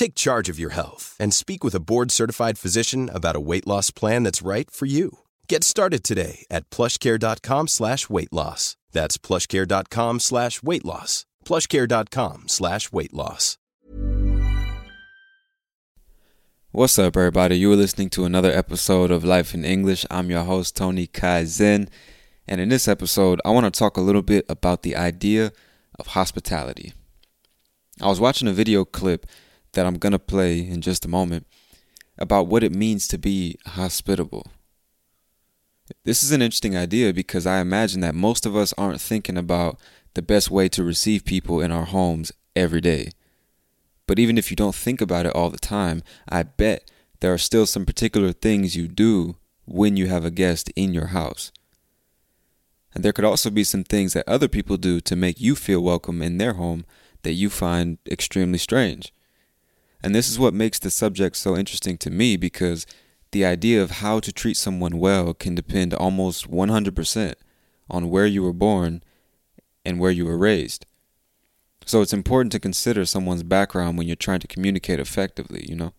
Take charge of your health and speak with a board-certified physician about a weight loss plan that's right for you. Get started today at plushcare.com slash weight loss. That's plushcare.com slash weight loss. plushcare.com slash weight loss. What's up, everybody? You are listening to another episode of Life in English. I'm your host, Tony Kaizen. And in this episode, I want to talk a little bit about the idea of hospitality. I was watching a video clip that I'm going to play in just a moment about what it means to be hospitable. This is an interesting idea because I imagine that most of us aren't thinking about the best way to receive people in our homes every day. But even if you don't think about it all the time, I bet there are still some particular things you do when you have a guest in your house. And there could also be some things that other people do to make you feel welcome in their home that you find extremely strange. And this is what makes the subject so interesting to me because the idea of how to treat someone well can depend almost 100% on where you were born and where you were raised. So it's important to consider someone's background when you're trying to communicate effectively, you know?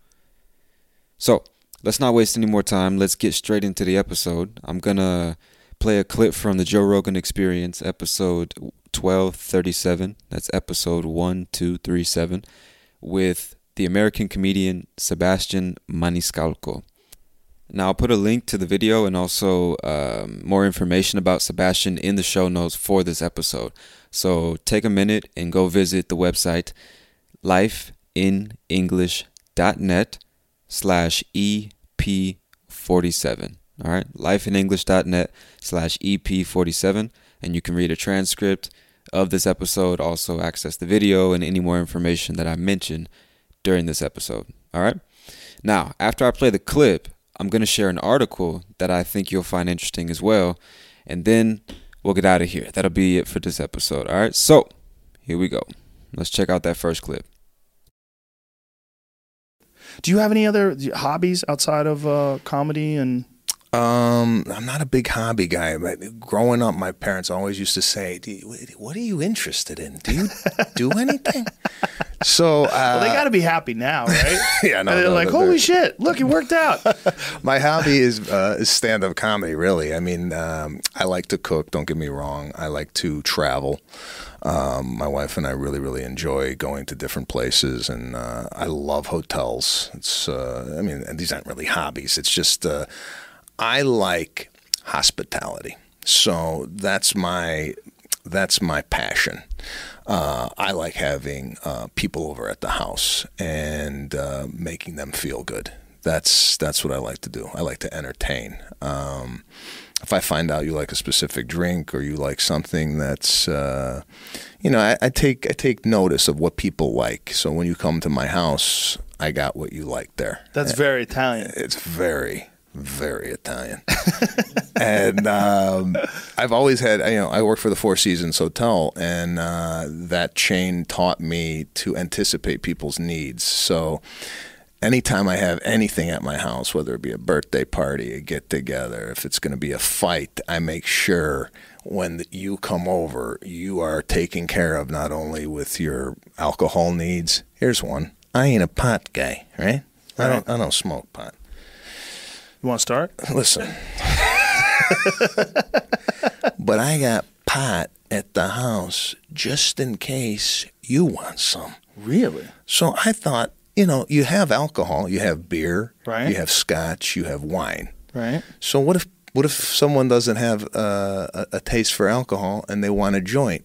So let's not waste any more time. Let's get straight into the episode. I'm going to play a clip from the Joe Rogan Experience, episode 1237. That's episode 1237, with the American comedian Sebastian Maniscalco. Now, I'll put a link to the video and also um, more information about Sebastian in the show notes for this episode. So take a minute and go visit the website lifeinenglish.net slash EP47. All right, lifeinenglish.net slash EP47. And you can read a transcript of this episode, also access the video and any more information that I mentioned during this episode. All right. Now, after I play the clip, I'm going to share an article that I think you'll find interesting as well. And then we'll get out of here. That'll be it for this episode. All right. So here we go. Let's check out that first clip. Do you have any other hobbies outside of uh, comedy and? Um, I'm not a big hobby guy, but growing up, my parents always used to say, you, "What are you interested in? Do you do anything?" so, uh, well, they got to be happy now, right? yeah, no, they're no, like, no, "Holy they're- shit! Look, it worked out." my hobby is uh, is stand up comedy. Really, I mean, um, I like to cook. Don't get me wrong. I like to travel. Um, my wife and I really, really enjoy going to different places, and uh, I love hotels. It's, uh, I mean, and these aren't really hobbies. It's just uh, I like hospitality. So that's my that's my passion. Uh, I like having uh, people over at the house and uh, making them feel good. That's that's what I like to do. I like to entertain. Um, if I find out you like a specific drink or you like something that's, uh, you know, I, I take I take notice of what people like. So when you come to my house, I got what you like there. That's very Italian. It's very, very Italian. and um, I've always had, you know, I work for the Four Seasons Hotel, and uh, that chain taught me to anticipate people's needs. So anytime I have anything at my house, whether it be a birthday party, a get together, if it's going to be a fight, I make sure when you come over, you are taken care of not only with your alcohol needs. Here's one: I ain't a pot guy, right? I don't. I don't smoke pot. You want to start? Listen, but I got pot at the house just in case you want some. Really? So I thought, you know, you have alcohol, you have beer, Right. you have scotch, you have wine. Right. So what if what if someone doesn't have uh, a, a taste for alcohol and they want a joint?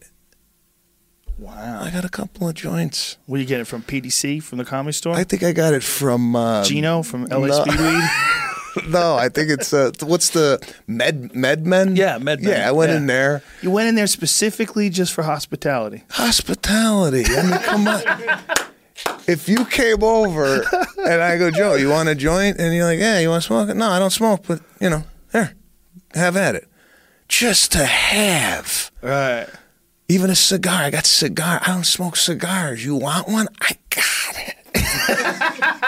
Wow. I got a couple of joints. Where you get it from? PDC from the comedy store? I think I got it from uh, Gino from LA no. Speedweed. no, I think it's uh, what's the Med MedMen? Yeah, MedMen. Yeah, I went Yeah. in there. You went in there specifically just for hospitality. Hospitality. I mean, come on. If you came over and I go, Joe, you want a joint? And you're like, yeah, you want to smoke it? No, I don't smoke, but you know, here, have at it. Just to have. Right. Even a cigar. I got cigar. I don't smoke cigars. You want one? I got it.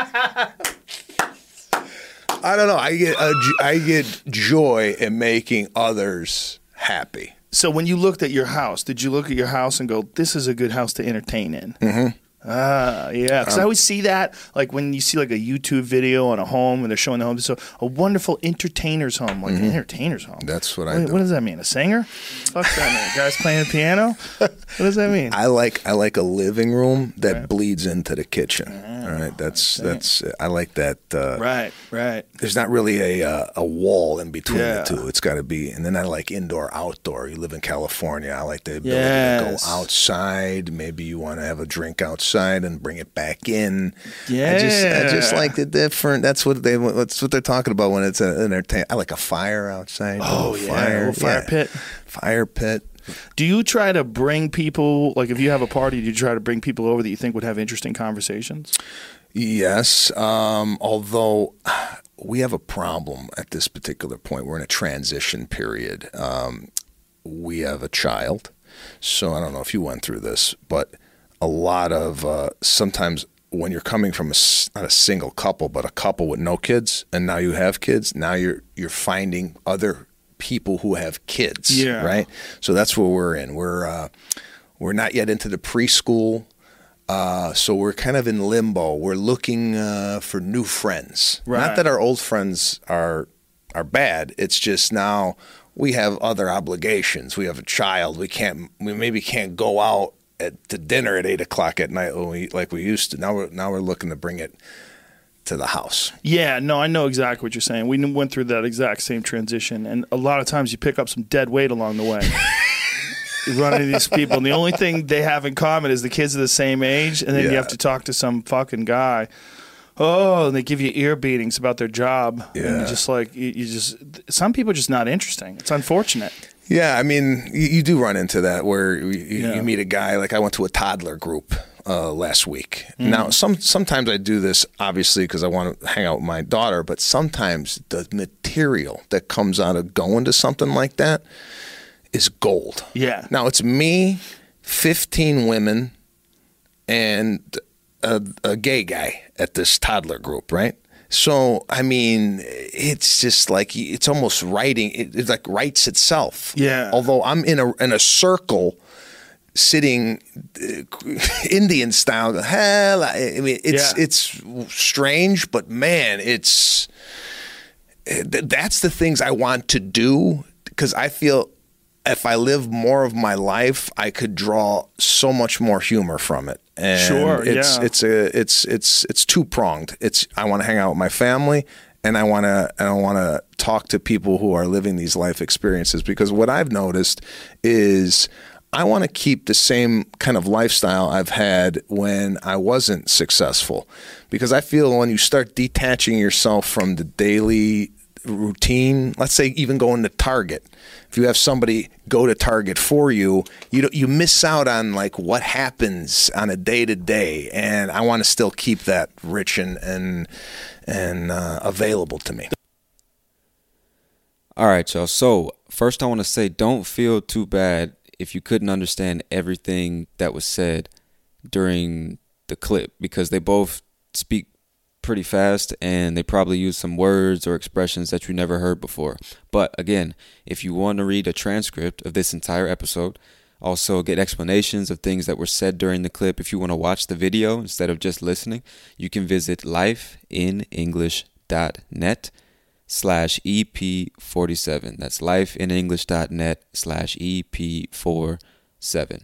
I don't know. I get a, I get joy in making others happy. So when you looked at your house, did you look at your house and go, "This is a good house to entertain in"? Mm-hmm. Ah, yeah. Because I always see that, like when you see like a YouTube video on a home and they're showing the home, so a wonderful entertainer's home, like an entertainer's home. That's what I. What does that mean? A singer? Fuck that mean. Guys playing the piano? What does that mean? I like I like a living room that bleeds into the kitchen. All right, that's that's I like that. Uh, right, right. There's not really a uh, a wall in between Yeah. the two. It's got to be, and then I like indoor outdoor. You live in California. I like the ability Yes. to go outside. Maybe you want to have a drink outside and bring it back in. I just I just like the different. That's what they that's what they're talking about when it's an entertain. I like a fire outside. Oh, yeah, fire, fire yeah. pit. Fire pit. Do you try to bring people, like if you have a party, do you try to bring people over that you think would have interesting conversations? Yes, um, although we have a problem at this particular point. We're in a transition period. Um, we have a child, so I don't know if you went through this, but a lot of uh, sometimes when you're coming from a not a single couple, but a couple with no kids, and now you have kids. Now you're you're finding other people who have kids, Yeah. right? So that's where we're in. We're uh, we're not yet into the preschool. Uh, so we're kind of in limbo. We're looking uh, for new friends. Right. Not that our old friends are are bad. It's just now we have other obligations. We have a child. We can't. We maybe can't go out at, to dinner at eight o'clock at night when we, like we used to. Now we're now we're looking to bring it to the house. Yeah, no, I know exactly what you're saying. We went through that exact same transition, and a lot of times you pick up some dead weight along the way. you run into these people, and the only thing they have in common is the kids are the same age, and then you have to talk to some fucking guy. Oh, and they give you ear beatings about their job. And Yeah. you're just like, you, you just, some people are just not interesting. It's unfortunate. Yeah, I mean, you, you do run into that where you, Yeah. you meet a guy. Like I went to a toddler group uh, last week. Mm-hmm. Now, some sometimes I do this obviously because I want to hang out with my daughter, but sometimes the material that comes out of going to something like that is gold. Yeah. Now it's me, fifteen women, and a, a gay guy at this toddler group, right? So I mean, it's just like it's almost writing. It, it like writes itself. Yeah. Although I'm in a in a circle, sitting uh, Indian style. Hell, I I mean, it's Yeah. it's strange, but man, it's th- that's the things I want to do because I feel if I live more of my life, I could draw so much more humor from it. And Sure, it's yeah. it's a it's it's it's two pronged. It's I want to hang out with my family and I want to and I want to talk to people who are living these life experiences because what I've noticed is I want to keep the same kind of lifestyle I've had when I wasn't successful because I feel when you start detaching yourself from the daily routine, let's say even going to Target. If you have somebody go to Target for you, you you miss out on like what happens on a day to day, and I want to still keep that rich and and and uh, available to me. All right, y'all. So, first, I want to say don't feel too bad if you couldn't understand everything that was said during the clip because they both speak pretty fast and they probably use some words or expressions that you never heard before. But again, if you want to read a transcript of this entire episode, also get explanations of things that were said during the clip, if you want to watch the video instead of just listening, you can visit lifeinenglish.net slash EP47. That's lifeinenglish.net slash EP47.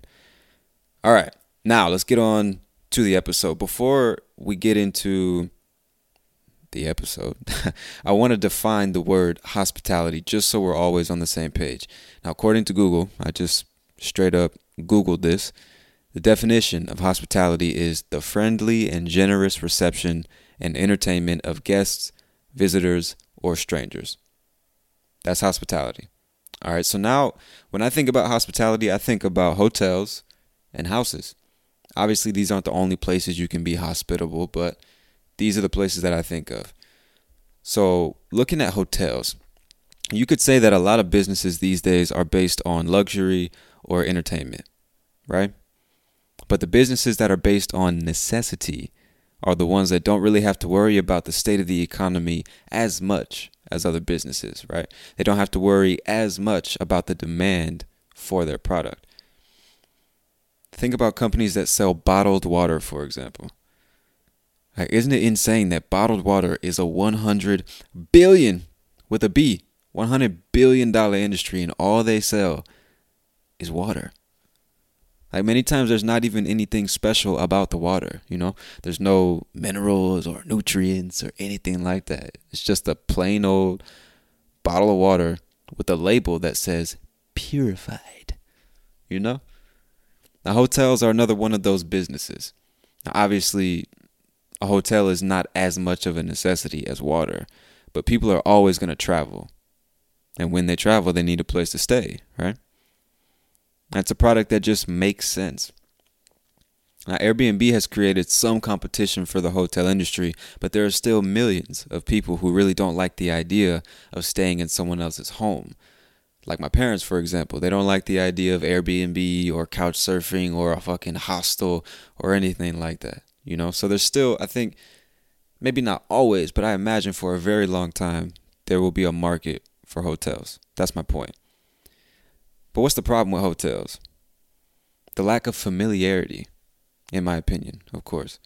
All right, now let's get on to the episode. Before we get into the episode, I want to define the word hospitality just so we're always on the same page. Now, according to Google, I just straight up Googled this. The definition of hospitality is the friendly and generous reception and entertainment of guests, visitors, or strangers. That's hospitality. All right, so now when I think about hospitality, I think about hotels and houses. Obviously, these aren't the only places you can be hospitable, but these are the places that I think of. So, looking at hotels, you could say that a lot of businesses these days are based on luxury or entertainment, right? But the businesses that are based on necessity are the ones that don't really have to worry about the state of the economy as much as other businesses, right? They don't have to worry as much about the demand for their product. Think about companies that sell bottled water, for example. Like, isn't it insane that bottled water is a 100 billion with a B, 100 billion dollar industry and all they sell is water? Like many times there's not even anything special about the water, you know? There's no minerals or nutrients or anything like that. It's just a plain old bottle of water with a label that says purified. You know? Now hotels are another one of those businesses. Now obviously a hotel is not as much of a necessity as water, but people are always going to travel. And when they travel, they need a place to stay, right? That's a product that just makes sense. Now, Airbnb has created some competition for the hotel industry, but there are still millions of people who really don't like the idea of staying in someone else's home. Like my parents, for example, they don't like the idea of Airbnb or couch surfing or a fucking hostel or anything like that, you know? So there's still, I think, maybe not always, but I imagine for a very long time, there will be a market for hotels. That's my point. But what's the problem with hotels? The lack of familiarity, in my opinion, of course.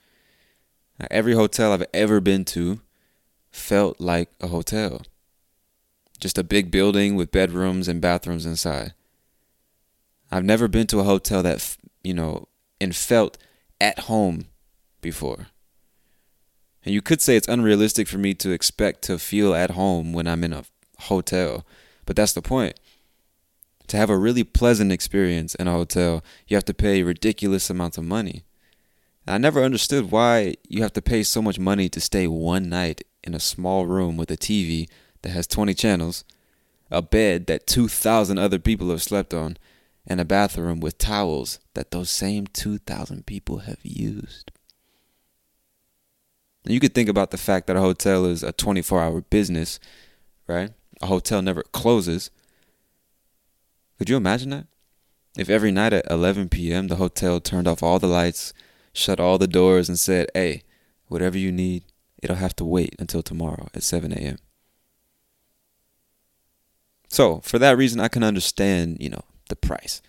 Now, every hotel I've ever been to felt like a hotel. Just a big building with bedrooms and bathrooms inside. I've never been to a hotel that, you know, and felt at home before. And you could say it's unrealistic for me to expect to feel at home when I'm in a hotel, but that's the point to have a really pleasant experience in a hotel, you have to pay ridiculous amounts of money. And I never understood why you have to pay so much money to stay one night in a small room with a TV that has 20 channels, a bed that 2,000 other people have slept on, and a bathroom with towels that those same 2,000 people have used. You could think about the fact that a hotel is a 24 hour business, right? A hotel never closes. Could you imagine that? If every night at 11 p.m. the hotel turned off all the lights, shut all the doors, and said, hey, whatever you need, it'll have to wait until tomorrow at 7 a.m. So, for that reason, I can understand, you know, the price.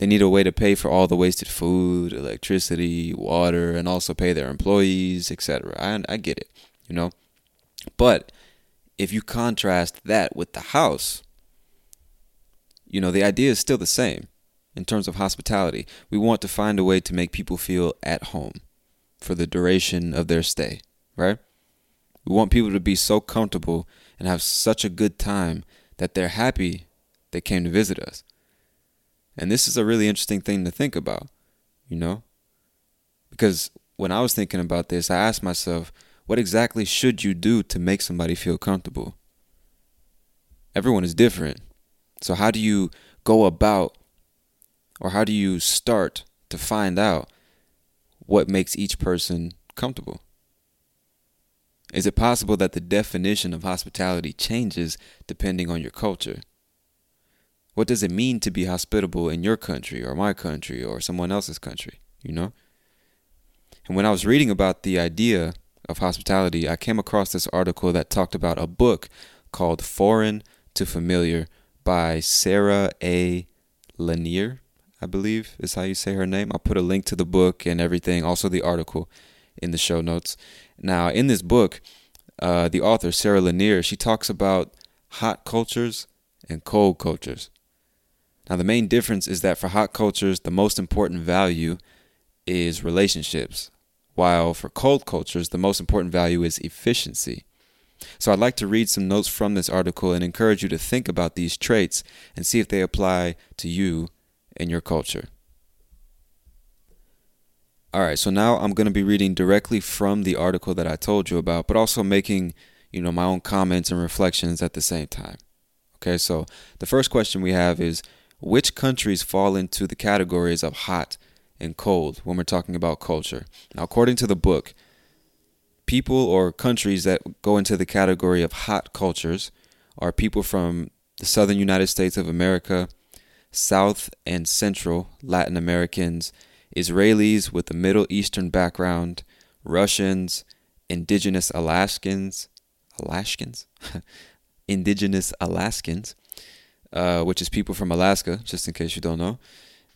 They need a way to pay for all the wasted food, electricity, water, and also pay their employees, etc. I, I get it, you know. But if you contrast that with the house, you know, the idea is still the same in terms of hospitality. We want to find a way to make people feel at home for the duration of their stay, right? We want people to be so comfortable and have such a good time that they're happy they came to visit us. And this is a really interesting thing to think about, you know? Because when I was thinking about this, I asked myself, what exactly should you do to make somebody feel comfortable? Everyone is different. So, how do you go about or how do you start to find out what makes each person comfortable? Is it possible that the definition of hospitality changes depending on your culture? What does it mean to be hospitable in your country or my country or someone else's country? You know? And when I was reading about the idea of hospitality, I came across this article that talked about a book called Foreign to Familiar by Sarah A. Lanier, I believe is how you say her name. I'll put a link to the book and everything, also the article in the show notes. Now, in this book, uh, the author, Sarah Lanier, she talks about hot cultures and cold cultures. Now, the main difference is that for hot cultures, the most important value is relationships, while for cold cultures, the most important value is efficiency. So, I'd like to read some notes from this article and encourage you to think about these traits and see if they apply to you and your culture. All right, so now I'm going to be reading directly from the article that I told you about, but also making, you know, my own comments and reflections at the same time. Okay, so the first question we have is which countries fall into the categories of hot and cold when we're talking about culture? Now, according to the book, people or countries that go into the category of hot cultures are people from the southern United States of America, South and Central Latin Americans, Israelis with a Middle Eastern background, Russians, indigenous Alaskans, Alaskans, indigenous Alaskans, uh, which is people from Alaska, just in case you don't know,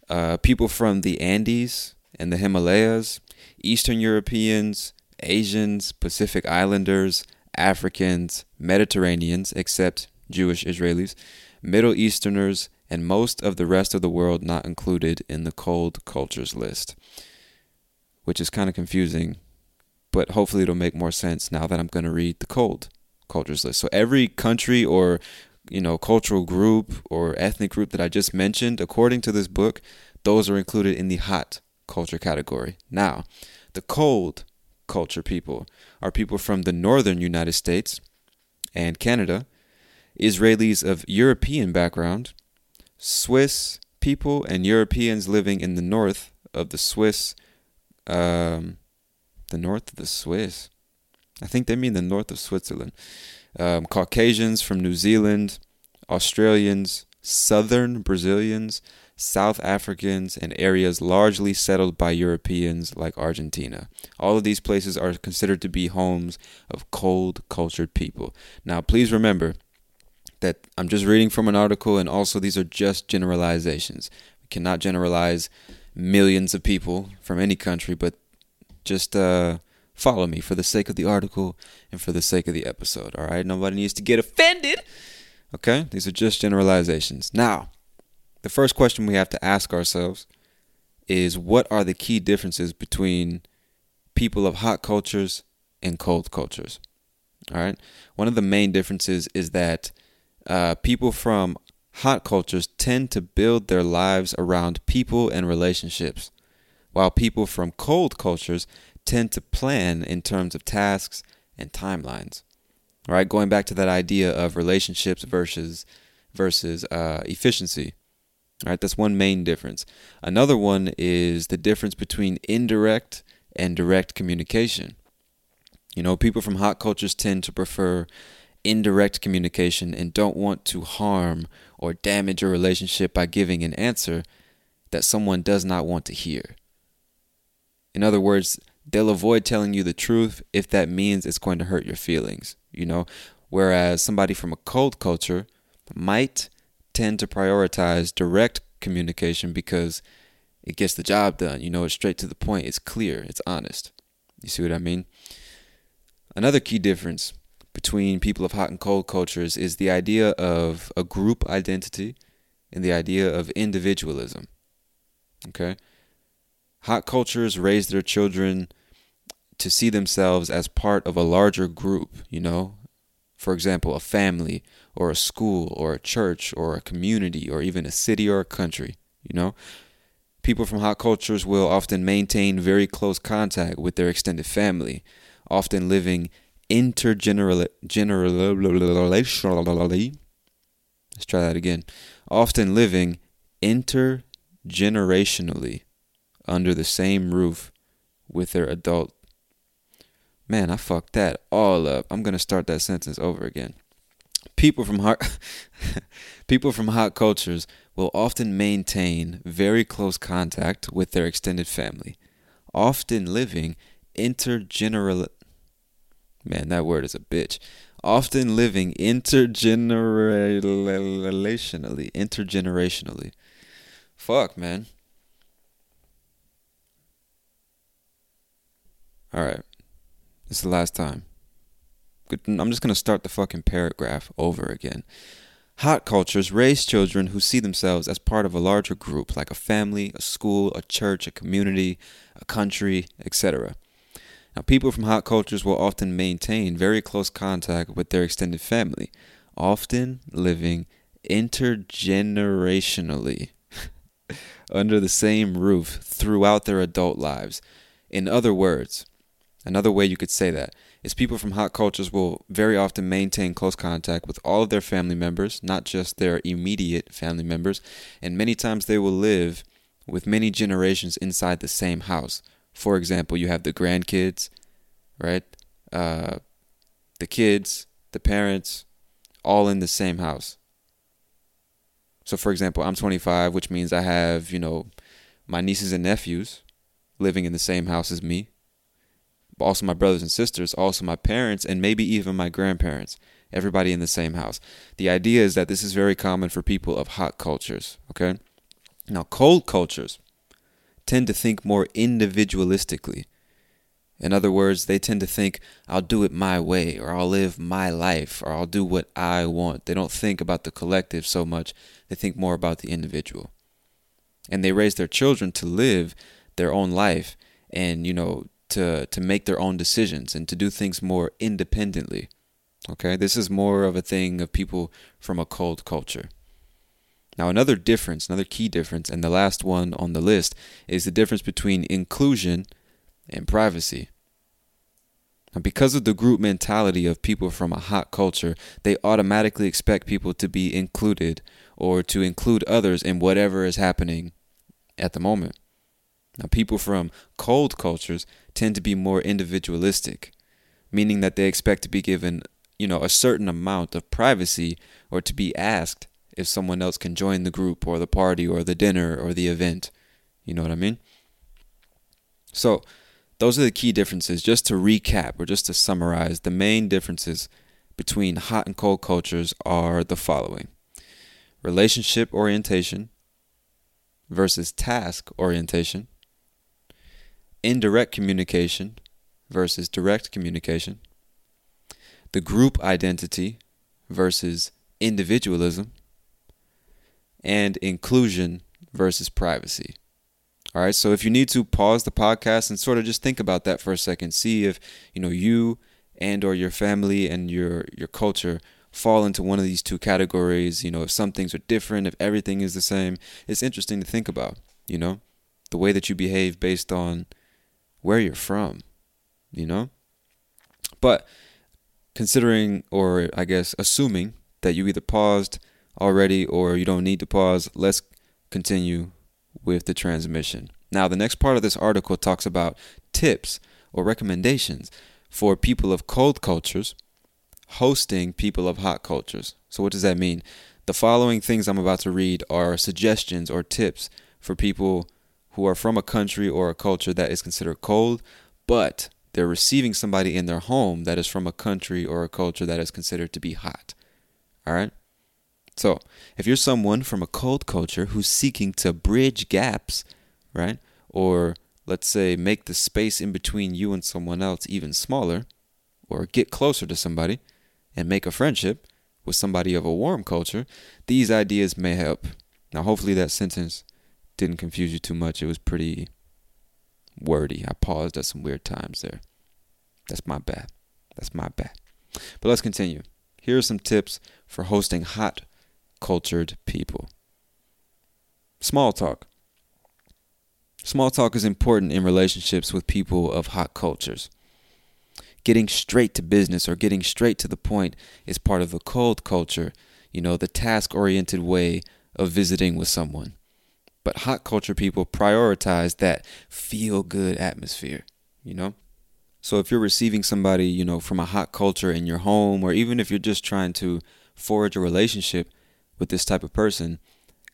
uh, people from the Andes and the Himalayas, Eastern Europeans, Asians, Pacific Islanders, Africans, Mediterraneans, except Jewish Israelis, Middle Easterners, and most of the rest of the world not included in the cold cultures list, which is kind of confusing, but hopefully it'll make more sense now that I'm going to read the cold cultures list. So every country or you know cultural group or ethnic group that I just mentioned, according to this book, those are included in the hot culture category. Now, the cold culture people are people from the northern United States and Canada, Israelis of European background, Swiss people and Europeans living in the north of the Swiss, um, the north of the Swiss. I think they mean the north of Switzerland. Um, Caucasians from New Zealand, Australians, Southern Brazilians, South Africans, and areas largely settled by Europeans like Argentina. All of these places are considered to be homes of cold cultured people. Now, please remember that I'm just reading from an article, and also these are just generalizations. We cannot generalize millions of people from any country, but just uh, follow me for the sake of the article and for the sake of the episode. All right, nobody needs to get offended. Okay, these are just generalizations. Now, the first question we have to ask ourselves is what are the key differences between people of hot cultures and cold cultures? All right, one of the main differences is that uh, people from hot cultures tend to build their lives around people and relationships, while people from cold cultures tend to plan in terms of tasks and timelines. Right, going back to that idea of relationships versus versus uh, efficiency. All right, that's one main difference. Another one is the difference between indirect and direct communication. You know, people from hot cultures tend to prefer indirect communication and don't want to harm or damage a relationship by giving an answer that someone does not want to hear. In other words, they'll avoid telling you the truth if that means it's going to hurt your feelings, you know? Whereas somebody from a cold culture might tend to prioritize direct communication because it gets the job done. You know, it's straight to the point, it's clear, it's honest. You see what I mean? Another key difference between people of hot and cold cultures is the idea of a group identity and the idea of individualism. Okay? Hot cultures raise their children to see themselves as part of a larger group, you know? For example, a family or a school or a church or a community or even a city or a country, you know? People from hot cultures will often maintain very close contact with their extended family, often living intergenerationally. Let's try that again. Often living intergenerationally under the same roof with their adult. Man, I fucked that all up. I'm gonna start that sentence over again. People from hot people from hot cultures will often maintain very close contact with their extended family, often living intergeneral Man, that word is a bitch. Often living intergenerationally. Intergenerationally. Fuck, man. Alright. This is the last time. I'm just going to start the fucking paragraph over again. Hot cultures raise children who see themselves as part of a larger group, like a family, a school, a church, a community, a country, etc. Now, people from hot cultures will often maintain very close contact with their extended family, often living intergenerationally under the same roof throughout their adult lives. In other words, another way you could say that is people from hot cultures will very often maintain close contact with all of their family members, not just their immediate family members, and many times they will live with many generations inside the same house. For example, you have the grandkids, right? Uh, the kids, the parents, all in the same house. So, for example, I'm 25, which means I have, you know, my nieces and nephews living in the same house as me also my brothers and sisters, also my parents, and maybe even my grandparents. Everybody in the same house. The idea is that this is very common for people of hot cultures. Okay. Now, cold cultures tend to think more individualistically. In other words, they tend to think, I'll do it my way, or I'll live my life, or I'll do what I want. They don't think about the collective so much, they think more about the individual. And they raise their children to live their own life and, you know, to to make their own decisions and to do things more independently. Okay, this is more of a thing of people from a cold culture. Now, another difference, another key difference, and the last one on the list is the difference between inclusion and privacy. Now, because of the group mentality of people from a hot culture, they automatically expect people to be included or to include others in whatever is happening at the moment. Now, people from cold cultures tend to be more individualistic, meaning that they expect to be given, you know, a certain amount of privacy or to be asked if someone else can join the group or the party or the dinner or the event. You know what I mean? So, those are the key differences. Just to recap or just to summarize, the main differences between hot and cold cultures are the following relationship orientation versus task orientation, indirect communication versus direct communication, the group identity versus individualism, and inclusion versus privacy. All right, so if you need to pause the podcast and sort of just think about that for a second, see if you know you and or your family and your your culture fall into one of these two categories. You know, if some things are different, if everything is the same, it's interesting to think about. You know, the way that you behave based on where you're from, you know? But considering, or I guess assuming, that you either paused already or you don't need to pause, let's continue with the transmission. Now, the next part of this article talks about tips or recommendations for people of cold cultures hosting people of hot cultures. So, what does that mean? The following things I'm about to read are suggestions or tips for people who are from a country or a culture that is considered cold, but they're receiving somebody in their home that is from a country or a culture that is considered to be hot. All right? So, if you're someone from a cold culture who's seeking to bridge gaps, right? Or let's say make the space in between you and someone else even smaller, or get closer to somebody and make a friendship with somebody of a warm culture, these ideas may help. Now, hopefully, that sentence didn't confuse you too much. It was pretty wordy. I paused at some weird times there. That's my bad. That's my bad. But let's continue. Here are some tips for hosting hot cultured people. Small talk. Small talk is important in relationships with people of hot cultures. Getting straight to business or getting straight to the point is part of the cold culture, you know, the task oriented way of visiting with someone. But hot culture people prioritize that feel good atmosphere, you know? So if you're receiving somebody, you know, from a hot culture in your home, or even if you're just trying to forge a relationship with this type of person,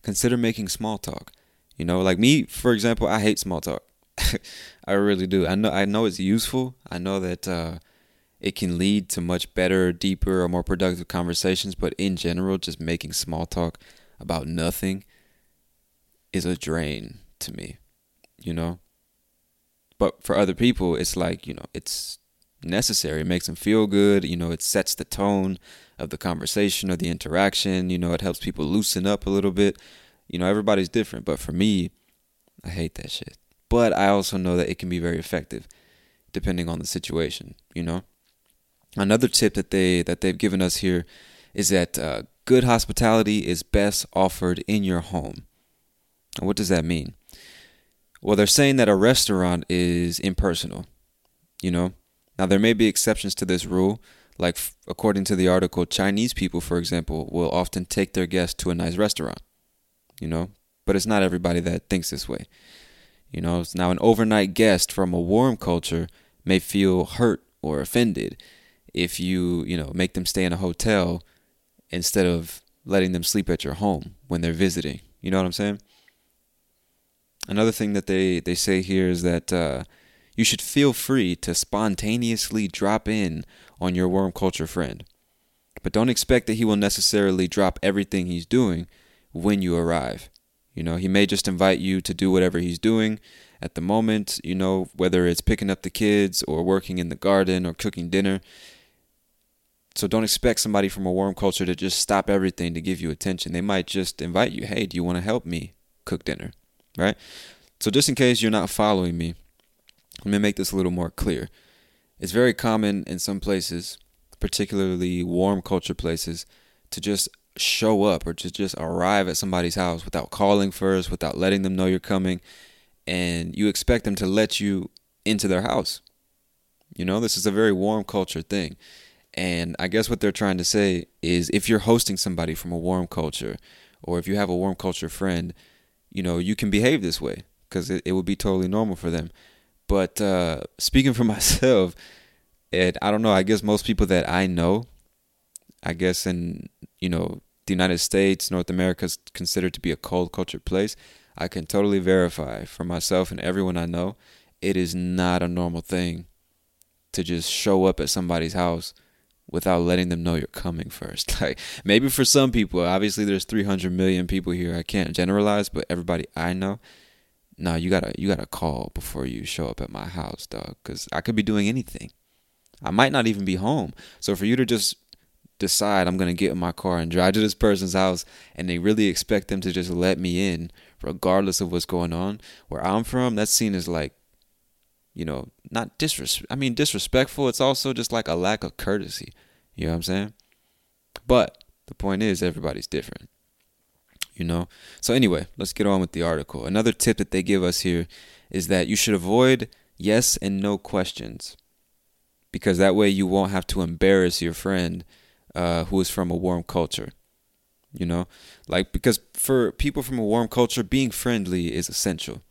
consider making small talk. You know, like me, for example, I hate small talk. I really do. I know I know it's useful. I know that uh, it can lead to much better, deeper, or more productive conversations. But in general, just making small talk about nothing is a drain to me, you know? But for other people, it's like, you know, it's necessary. It makes them feel good. You know, it sets the tone of the conversation or the interaction. You know, it helps people loosen up a little bit. You know, everybody's different. But for me, I hate that shit. But I also know that it can be very effective depending on the situation, you know? Another tip that they that they've given us here is that uh, good hospitality is best offered in your home. What does that mean? Well, they're saying that a restaurant is impersonal. You know, now there may be exceptions to this rule. Like according to the article, Chinese people, for example, will often take their guests to a nice restaurant. You know, but it's not everybody that thinks this way. You know, now an overnight guest from a warm culture may feel hurt or offended if you, you know, make them stay in a hotel instead of letting them sleep at your home when they're visiting. You know what I'm saying? Another thing that they, they say here is that uh, you should feel free to spontaneously drop in on your warm culture friend. But don't expect that he will necessarily drop everything he's doing when you arrive. You know, he may just invite you to do whatever he's doing at the moment, you know, whether it's picking up the kids or working in the garden or cooking dinner. So don't expect somebody from a warm culture to just stop everything to give you attention. They might just invite you, hey, do you want to help me cook dinner? Right? So just in case you're not following me, let me make this a little more clear. It's very common in some places, particularly warm culture places, to just show up or to just arrive at somebody's house without calling first, without letting them know you're coming, and you expect them to let you into their house. You know, this is a very warm culture thing. And I guess what they're trying to say is if you're hosting somebody from a warm culture or if you have a warm culture friend, you know, you can behave this way because it, it would be totally normal for them. But uh, speaking for myself, and I don't know, I guess most people that I know, I guess in, you know, the United States, North America is considered to be a cold culture place. I can totally verify for myself and everyone I know, it is not a normal thing to just show up at somebody's house without letting them know you're coming first. Like maybe for some people, obviously there's 300 million people here. I can't generalize, but everybody I know, no, you gotta you gotta call before you show up at my house, dog. Cause I could be doing anything. I might not even be home. So for you to just decide I'm gonna get in my car and drive to this person's house, and they really expect them to just let me in, regardless of what's going on. Where I'm from, that scene is like you know, not disres I mean disrespectful, it's also just like a lack of courtesy. You know what I'm saying? But the point is everybody's different. You know? So anyway, let's get on with the article. Another tip that they give us here is that you should avoid yes and no questions. Because that way you won't have to embarrass your friend uh, who is from a warm culture. You know? Like because for people from a warm culture, being friendly is essential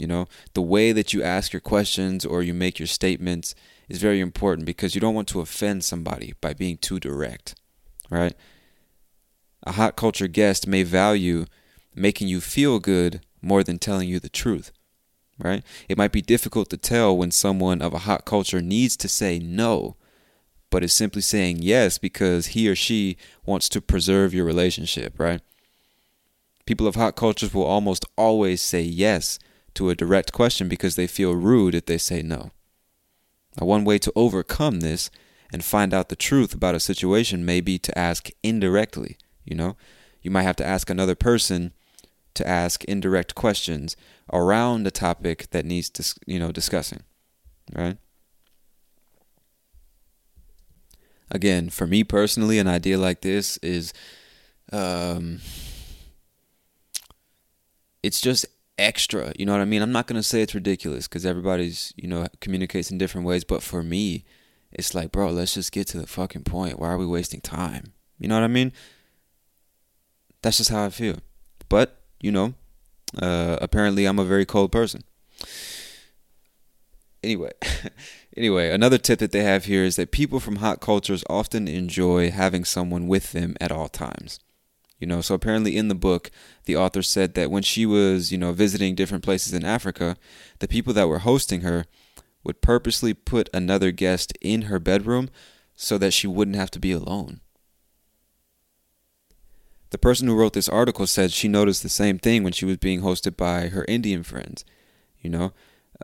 you know, the way that you ask your questions or you make your statements is very important because you don't want to offend somebody by being too direct, right? A hot culture guest may value making you feel good more than telling you the truth, right? It might be difficult to tell when someone of a hot culture needs to say no, but is simply saying yes because he or she wants to preserve your relationship, right? People of hot cultures will almost always say yes to a direct question because they feel rude if they say no. Now, one way to overcome this and find out the truth about a situation may be to ask indirectly. You know, you might have to ask another person to ask indirect questions around the topic that needs you know discussing, right? Again, for me personally, an idea like this is, um, it's just extra. You know what I mean? I'm not gonna say it's ridiculous because everybody's you know communicates in different ways. But for me, it's like, bro, let's just get to the fucking point. Why are we wasting time? You know what I mean? That's just how I feel. But you know, uh, apparently I'm a very cold person. Anyway, anyway, another tip that they have here is that people from hot cultures often enjoy having someone with them at all times. You know, so apparently in the book, the author said that when she was, you know, visiting different places in Africa, the people that were hosting her would purposely put another guest in her bedroom so that she wouldn't have to be alone. The person who wrote this article said she noticed the same thing when she was being hosted by her Indian friends. You know,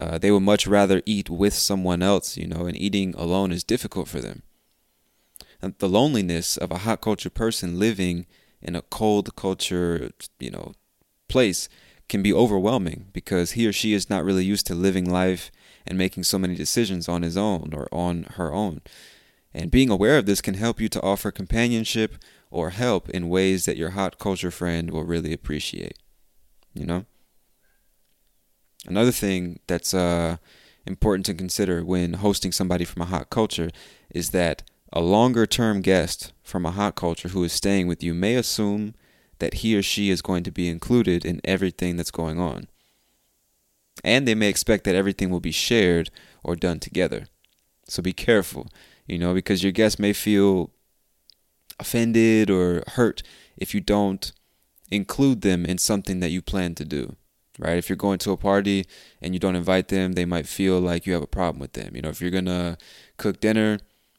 uh, they would much rather eat with someone else, you know, and eating alone is difficult for them. And the loneliness of a hot culture person living in a cold culture, you know, place can be overwhelming because he or she is not really used to living life and making so many decisions on his own or on her own. And being aware of this can help you to offer companionship or help in ways that your hot culture friend will really appreciate. You know? Another thing that's uh, important to consider when hosting somebody from a hot culture is that a longer term guest from a hot culture who is staying with you may assume that he or she is going to be included in everything that's going on. And they may expect that everything will be shared or done together. So be careful, you know, because your guest may feel offended or hurt if you don't include them in something that you plan to do right? If you're going to a party and you don't invite them, they might feel like you have a problem with them. You know, if you're going to cook dinner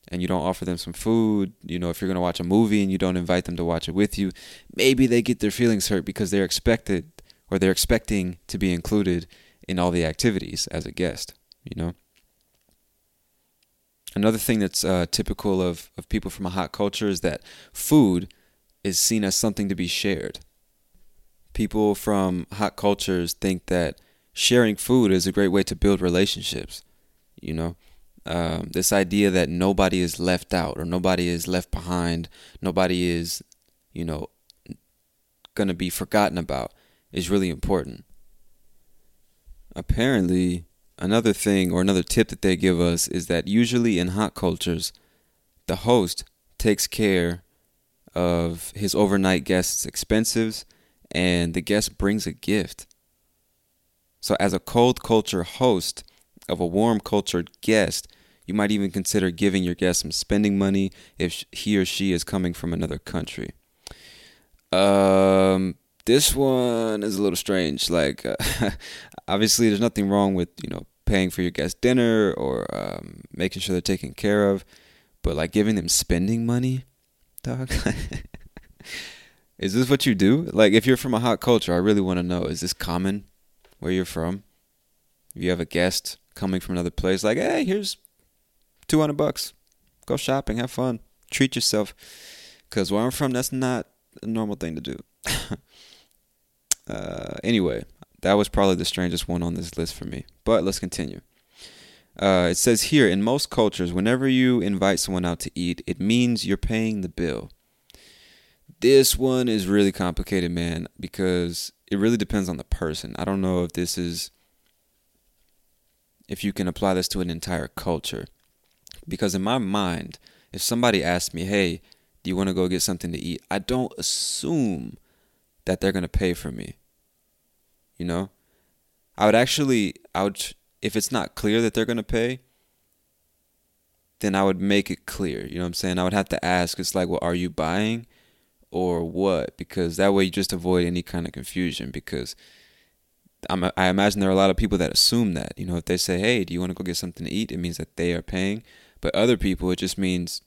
and you don't offer them some food, you know, if you're going to watch a movie and you don't invite them to watch it with you, maybe they get their feelings hurt because they're expected or they're expecting to be included in all the activities as a guest, you know? Another thing that's uh, typical of, of people from a hot culture is that food is seen as something to be shared people from hot cultures think that sharing food is a great way to build relationships. You know, um, this idea that nobody is left out or nobody is left behind, nobody is, you know, going to be forgotten about is really important. Apparently, another thing or another tip that they give us is that usually in hot cultures, the host takes care of his overnight guests' expenses and the guest brings a gift. So, as a cold culture host of a warm cultured guest, you might even consider giving your guest some spending money if he or she is coming from another country. Um, this one is a little strange. Like, uh, obviously, there's nothing wrong with you know paying for your guest dinner or um, making sure they're taken care of, but like giving them spending money, dog. Is this what you do? Like, if you're from a hot culture, I really want to know: is this common where you're from? If you have a guest coming from another place, like, hey, here's two hundred bucks. Go shopping, have fun, treat yourself. Because where I'm from, that's not a normal thing to do. uh, anyway, that was probably the strangest one on this list for me. But let's continue. Uh, it says here in most cultures, whenever you invite someone out to eat, it means you're paying the bill. This one is really complicated, man, because it really depends on the person. I don't know if this is if you can apply this to an entire culture. Because in my mind, if somebody asks me, "Hey, do you want to go get something to eat?" I don't assume that they're going to pay for me. You know? I would actually I would if it's not clear that they're going to pay, then I would make it clear. You know what I'm saying? I would have to ask, it's like, well, are you buying? or what because that way you just avoid any kind of confusion because I'm, I imagine there are a lot of people that assume that you know if they say hey do you want to go get something to eat? it means that they are paying. But other people it just means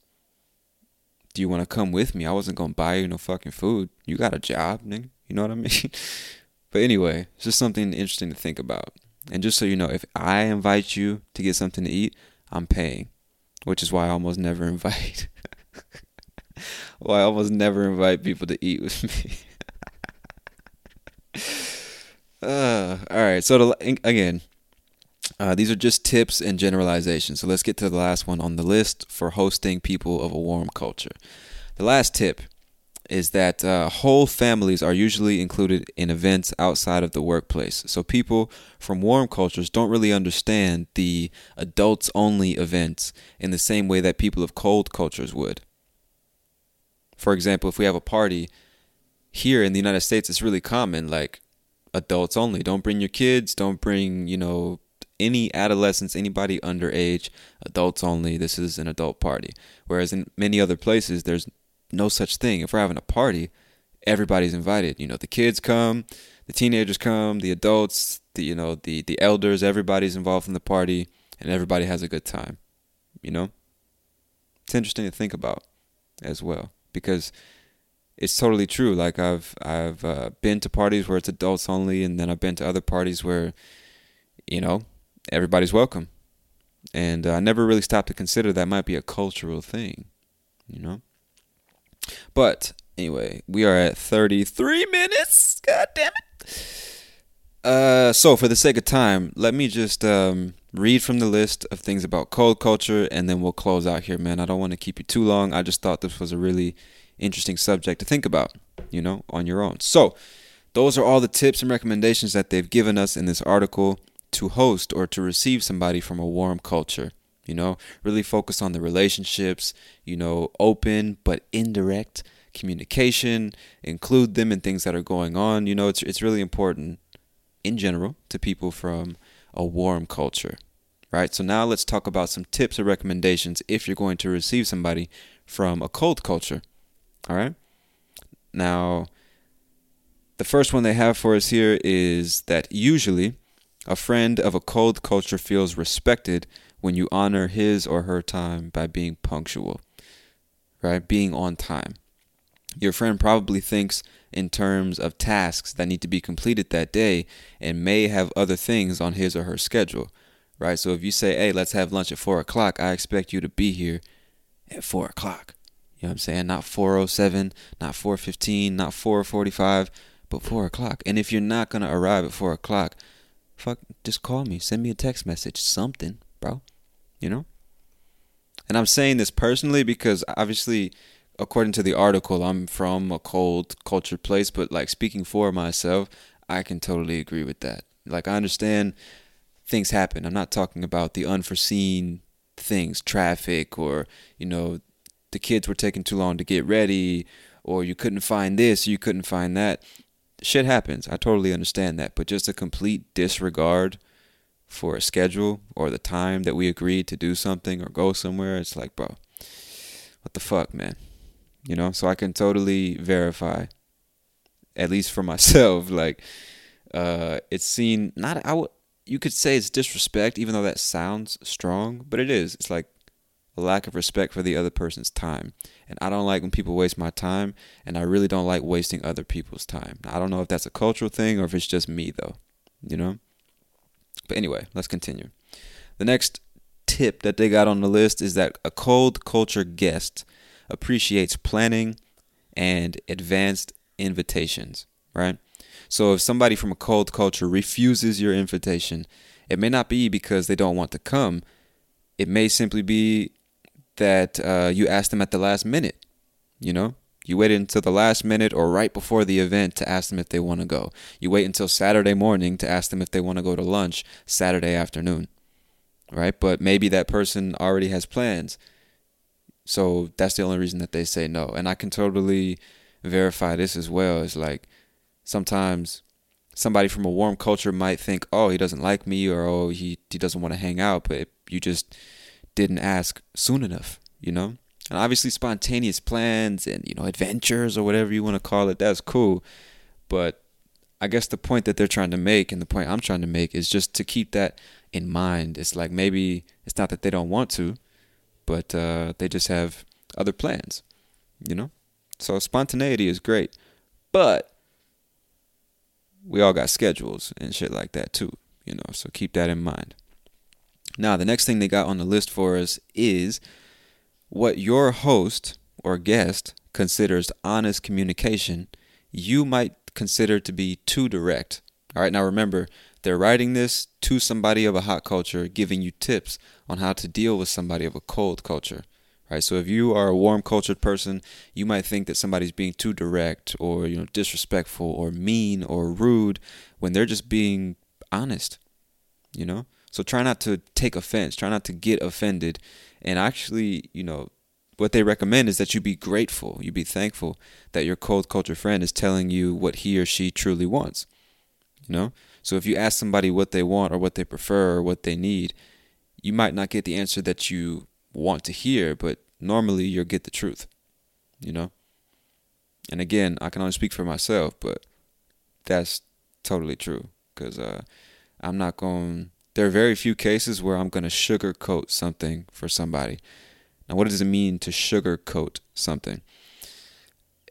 do you want to come with me? I wasn't gonna buy you no fucking food. You got a job nigga. You know what I mean? But anyway it's just something interesting to think about. And just so you know if I invite you to get something to eat I'm paying which is why I almost never invite well, I almost never invite people to eat with me. uh, all right. So to, again, uh, these are just tips and generalizations. So let's get to the last one on the list for hosting people of a warm culture. The last tip is that uh, whole families are usually included in events outside of the workplace. So people from warm cultures don't really understand the adults only events in the same way that people of cold cultures would. For example, if we have a party here in the United States, it's really common, like adults only. Don't bring your kids, don't bring, you know, any adolescents, anybody underage, adults only. This is an adult party. Whereas in many other places, there's no such thing. If we're having a party, everybody's invited. You know, the kids come, the teenagers come, the adults, the you know, the the elders, everybody's involved in the party. and everybody has a good time. You know? It's interesting to think about as well because it's totally true. Like I've I've uh, been to parties where it's adults only, and then I've been to other parties where, you know, everybody's welcome, and uh, I never really stopped to consider that might be a cultural thing, you know. But anyway, we are at 33 minutes. God damn it. Uh, so for the sake of time, let me just um, read from the list of things about cold culture, and then we'll close out here, man. I don't want to keep you too long. I just thought this was a really interesting subject to think about, you know, on your own. So, those are all the tips and recommendations that they've given us in this article to host or to receive somebody from a warm culture. You know, really focus on the relationships, you know, open but indirect communication, include them in things that are going on. You know, it's it's really important in general to people from a warm culture. Right? So now let's talk about some tips or recommendations if you're going to receive somebody from a cold culture. All right? Now, the first one they have for us here is that usually a friend of a cold culture feels respected when you honor his or her time by being punctual, right? Being on time. Your friend probably thinks in terms of tasks that need to be completed that day and may have other things on his or her schedule, right? So if you say, hey, let's have lunch at four o'clock, I expect you to be here at four o'clock. You know what I'm saying? Not 407, not 415, not 445, but four o'clock. And if you're not gonna arrive at four o'clock, fuck, just call me, send me a text message, something, bro. You know? And I'm saying this personally because obviously according to the article, I'm from a cold cultured place, but like speaking for myself, I can totally agree with that. Like I understand things happen. I'm not talking about the unforeseen things, traffic or, you know, the kids were taking too long to get ready or you couldn't find this, you couldn't find that. Shit happens. I totally understand that, but just a complete disregard for a schedule or the time that we agreed to do something or go somewhere, it's like, bro, what the fuck, man? you know so i can totally verify at least for myself like uh it's seen not i you could say it's disrespect even though that sounds strong but it is it's like a lack of respect for the other person's time and i don't like when people waste my time and i really don't like wasting other people's time i don't know if that's a cultural thing or if it's just me though you know but anyway let's continue the next tip that they got on the list is that a cold culture guest appreciates planning and advanced invitations, right? So if somebody from a cold culture refuses your invitation, it may not be because they don't want to come. It may simply be that uh, you asked them at the last minute. You know, you waited until the last minute or right before the event to ask them if they want to go. You wait until Saturday morning to ask them if they want to go to lunch Saturday afternoon, right? But maybe that person already has plans so that's the only reason that they say no. And I can totally verify this as well. It's like sometimes somebody from a warm culture might think, oh, he doesn't like me or oh, he, he doesn't want to hang out, but you just didn't ask soon enough, you know? And obviously, spontaneous plans and, you know, adventures or whatever you want to call it, that's cool. But I guess the point that they're trying to make and the point I'm trying to make is just to keep that in mind. It's like maybe it's not that they don't want to, but uh, they just have other plans, you know? So spontaneity is great, but we all got schedules and shit like that too, you know? So keep that in mind. Now, the next thing they got on the list for us is what your host or guest considers honest communication, you might consider to be too direct. All right, now remember, they're writing this to somebody of a hot culture, giving you tips on how to deal with somebody of a cold culture. Right? So if you are a warm cultured person, you might think that somebody's being too direct or you know disrespectful or mean or rude when they're just being honest. You know? So try not to take offense, try not to get offended and actually, you know, what they recommend is that you be grateful, you be thankful that your cold culture friend is telling you what he or she truly wants. You know? So if you ask somebody what they want or what they prefer or what they need, you might not get the answer that you want to hear, but normally you'll get the truth, you know? And again, I can only speak for myself, but that's totally true because uh, I'm not going there are very few cases where I'm going to sugarcoat something for somebody. Now, what does it mean to sugarcoat something?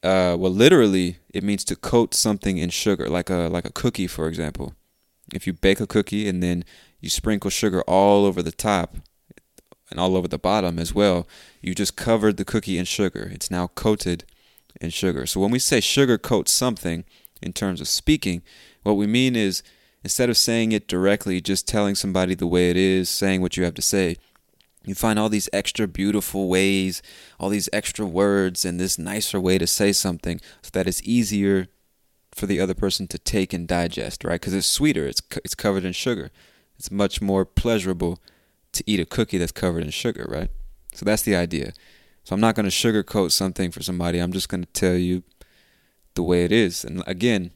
Uh, well, literally, it means to coat something in sugar, like a like a cookie, for example. If you bake a cookie and then you sprinkle sugar all over the top and all over the bottom as well, you just covered the cookie in sugar. It's now coated in sugar. So when we say sugar coat something in terms of speaking, what we mean is instead of saying it directly, just telling somebody the way it is, saying what you have to say, you find all these extra beautiful ways, all these extra words, and this nicer way to say something so that it's easier for the other person to take and digest, right? Because it's sweeter, it's, it's covered in sugar. It's much more pleasurable to eat a cookie that's covered in sugar, right? So that's the idea. So I'm not going to sugarcoat something for somebody. I'm just going to tell you the way it is. And again,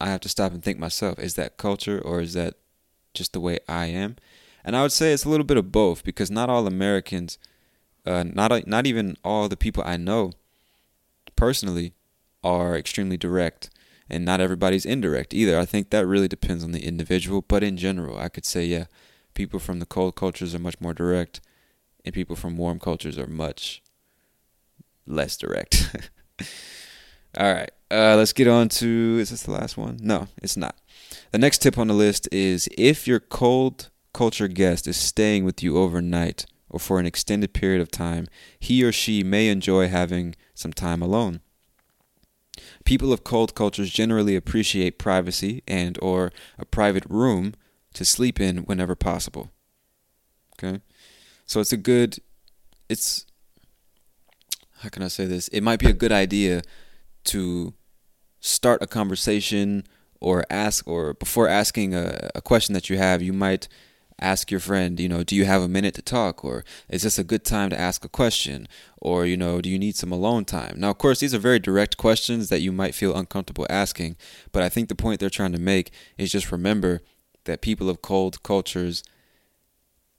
I have to stop and think myself, is that culture or is that just the way I am? And I would say it's a little bit of both because not all Americans, uh, not not even all the people I know personally, are extremely direct, and not everybody's indirect either. I think that really depends on the individual, but in general, I could say yeah, people from the cold cultures are much more direct, and people from warm cultures are much less direct. all right, uh, let's get on to. Is this the last one? No, it's not. The next tip on the list is if your cold culture guest is staying with you overnight or for an extended period of time, he or she may enjoy having some time alone. People of cold cultures generally appreciate privacy and or a private room to sleep in whenever possible. Okay? So it's a good it's how can I say this? It might be a good idea to start a conversation or ask or before asking a, a question that you have, you might ask your friend, you know, do you have a minute to talk? Or is this a good time to ask a question? Or, you know, do you need some alone time? Now, of course, these are very direct questions that you might feel uncomfortable asking, but I think the point they're trying to make is just remember that people of cold cultures,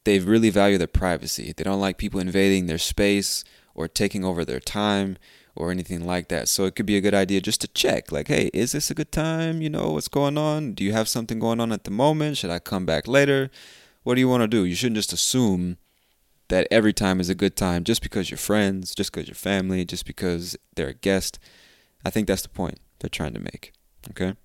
they really value their privacy. They don't like people invading their space or taking over their time or anything like that. So it could be a good idea just to check like, hey, is this a good time? You know, what's going on? Do you have something going on at the moment? Should I come back later? what do you want to do? You shouldn't just assume that every time is a good time just because you're friends, just because you're family, just because they're a guest. I think that's the point they're trying to make. Okay?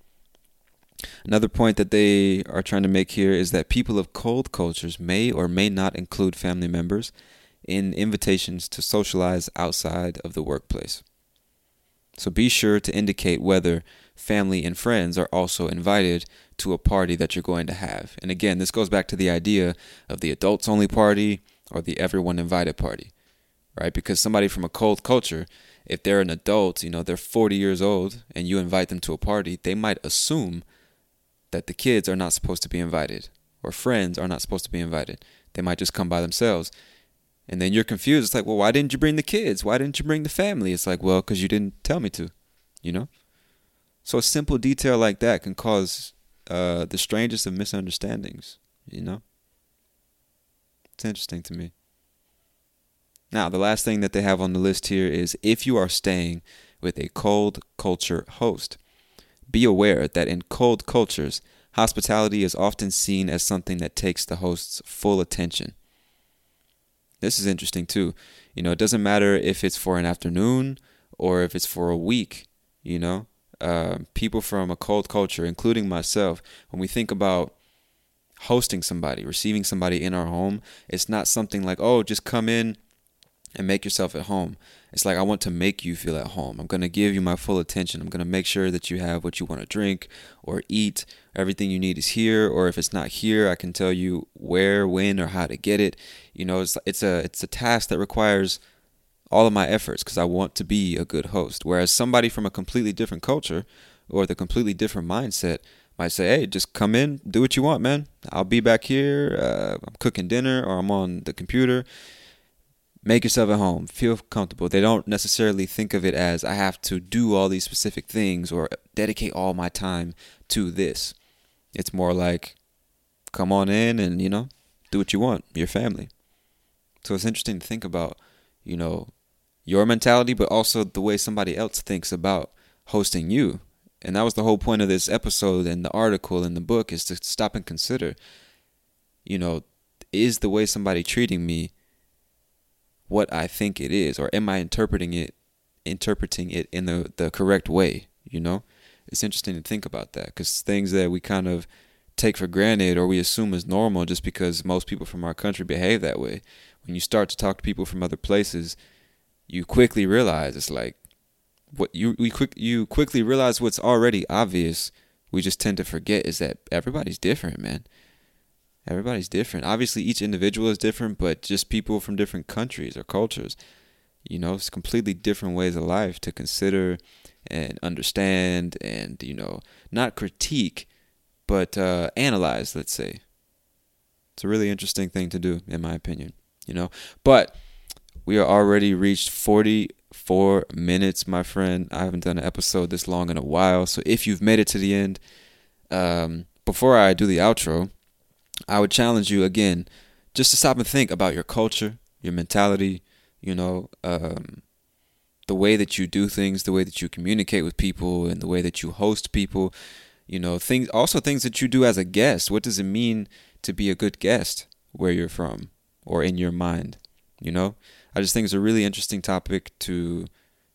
Another point that they are trying to make here is that people of cold cultures may or may not include family members in invitations to socialize outside of the workplace. So be sure to indicate whether family and friends are also invited to a party that you're going to have. And again, this goes back to the idea of the adults only party or the everyone invited party, right? Because somebody from a cold culture, if they're an adult, you know, they're 40 years old and you invite them to a party, they might assume that the kids are not supposed to be invited or friends are not supposed to be invited. They might just come by themselves. And then you're confused. It's like, well, why didn't you bring the kids? Why didn't you bring the family? It's like, well, because you didn't tell me to, you know? So a simple detail like that can cause uh, the strangest of misunderstandings, you know? It's interesting to me. Now, the last thing that they have on the list here is if you are staying with a cold culture host, be aware that in cold cultures, hospitality is often seen as something that takes the host's full attention. This is interesting too. You know, it doesn't matter if it's for an afternoon or if it's for a week, you know? uh, people from a cold culture, including myself, when we think about hosting somebody, receiving somebody in our home, it's not something like, oh, just come in and make yourself at home. It's like, I want to make you feel at home. I'm going to give you my full attention. I'm going to make sure that you have what you want to drink or eat. Everything you need is here. Or if it's not here, I can tell you where, when, or how to get it. You know, it's, it's, a, it's a task that requires all of my efforts because I want to be a good host. Whereas somebody from a completely different culture or the completely different mindset might say, "Hey, just come in, do what you want, man. I'll be back here. Uh, I'm cooking dinner or I'm on the computer. Make yourself at home. Feel comfortable." They don't necessarily think of it as I have to do all these specific things or dedicate all my time to this. It's more like, come on in and you know, do what you want. Your family. So it's interesting to think about, you know, your mentality, but also the way somebody else thinks about hosting you. And that was the whole point of this episode and the article and the book is to stop and consider you know, is the way somebody treating me what I think it is, or am I interpreting it interpreting it in the the correct way? You know, it's interesting to think about that because things that we kind of take for granted or we assume is normal just because most people from our country behave that way. When you start to talk to people from other places, you quickly realize it's like what you we quick you quickly realize what's already obvious. We just tend to forget is that everybody's different, man. Everybody's different. Obviously, each individual is different, but just people from different countries or cultures, you know, it's completely different ways of life to consider and understand and, you know, not critique, but uh, analyze, let's say. It's a really interesting thing to do, in my opinion, you know. But we are already reached 44 minutes, my friend. I haven't done an episode this long in a while. So if you've made it to the end, um, before I do the outro, I would challenge you again just to stop and think about your culture, your mentality, you know, um, the way that you do things, the way that you communicate with people, and the way that you host people. You know, things also things that you do as a guest. What does it mean to be a good guest where you're from or in your mind? You know, I just think it's a really interesting topic to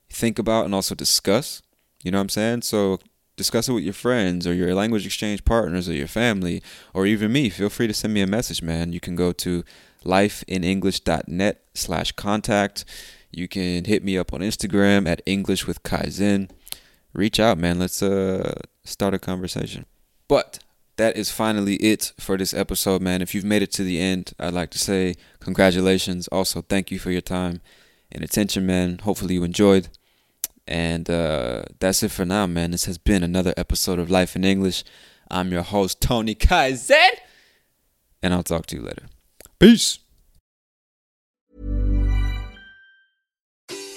think about and also discuss. You know what I'm saying? So discuss it with your friends or your language exchange partners or your family or even me. Feel free to send me a message, man. You can go to lifeinenglish.net slash contact. You can hit me up on Instagram at English with Kaizen. Reach out, man. Let's uh start a conversation. But that is finally it for this episode, man. If you've made it to the end, I'd like to say congratulations. Also, thank you for your time and attention, man. Hopefully, you enjoyed. And uh, that's it for now, man. This has been another episode of Life in English. I'm your host, Tony Kaizen. And I'll talk to you later. Peace.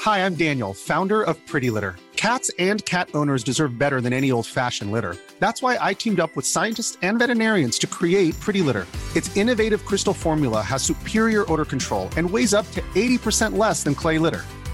Hi, I'm Daniel, founder of Pretty Litter. Cats and cat owners deserve better than any old fashioned litter. That's why I teamed up with scientists and veterinarians to create Pretty Litter. Its innovative crystal formula has superior odor control and weighs up to 80% less than clay litter.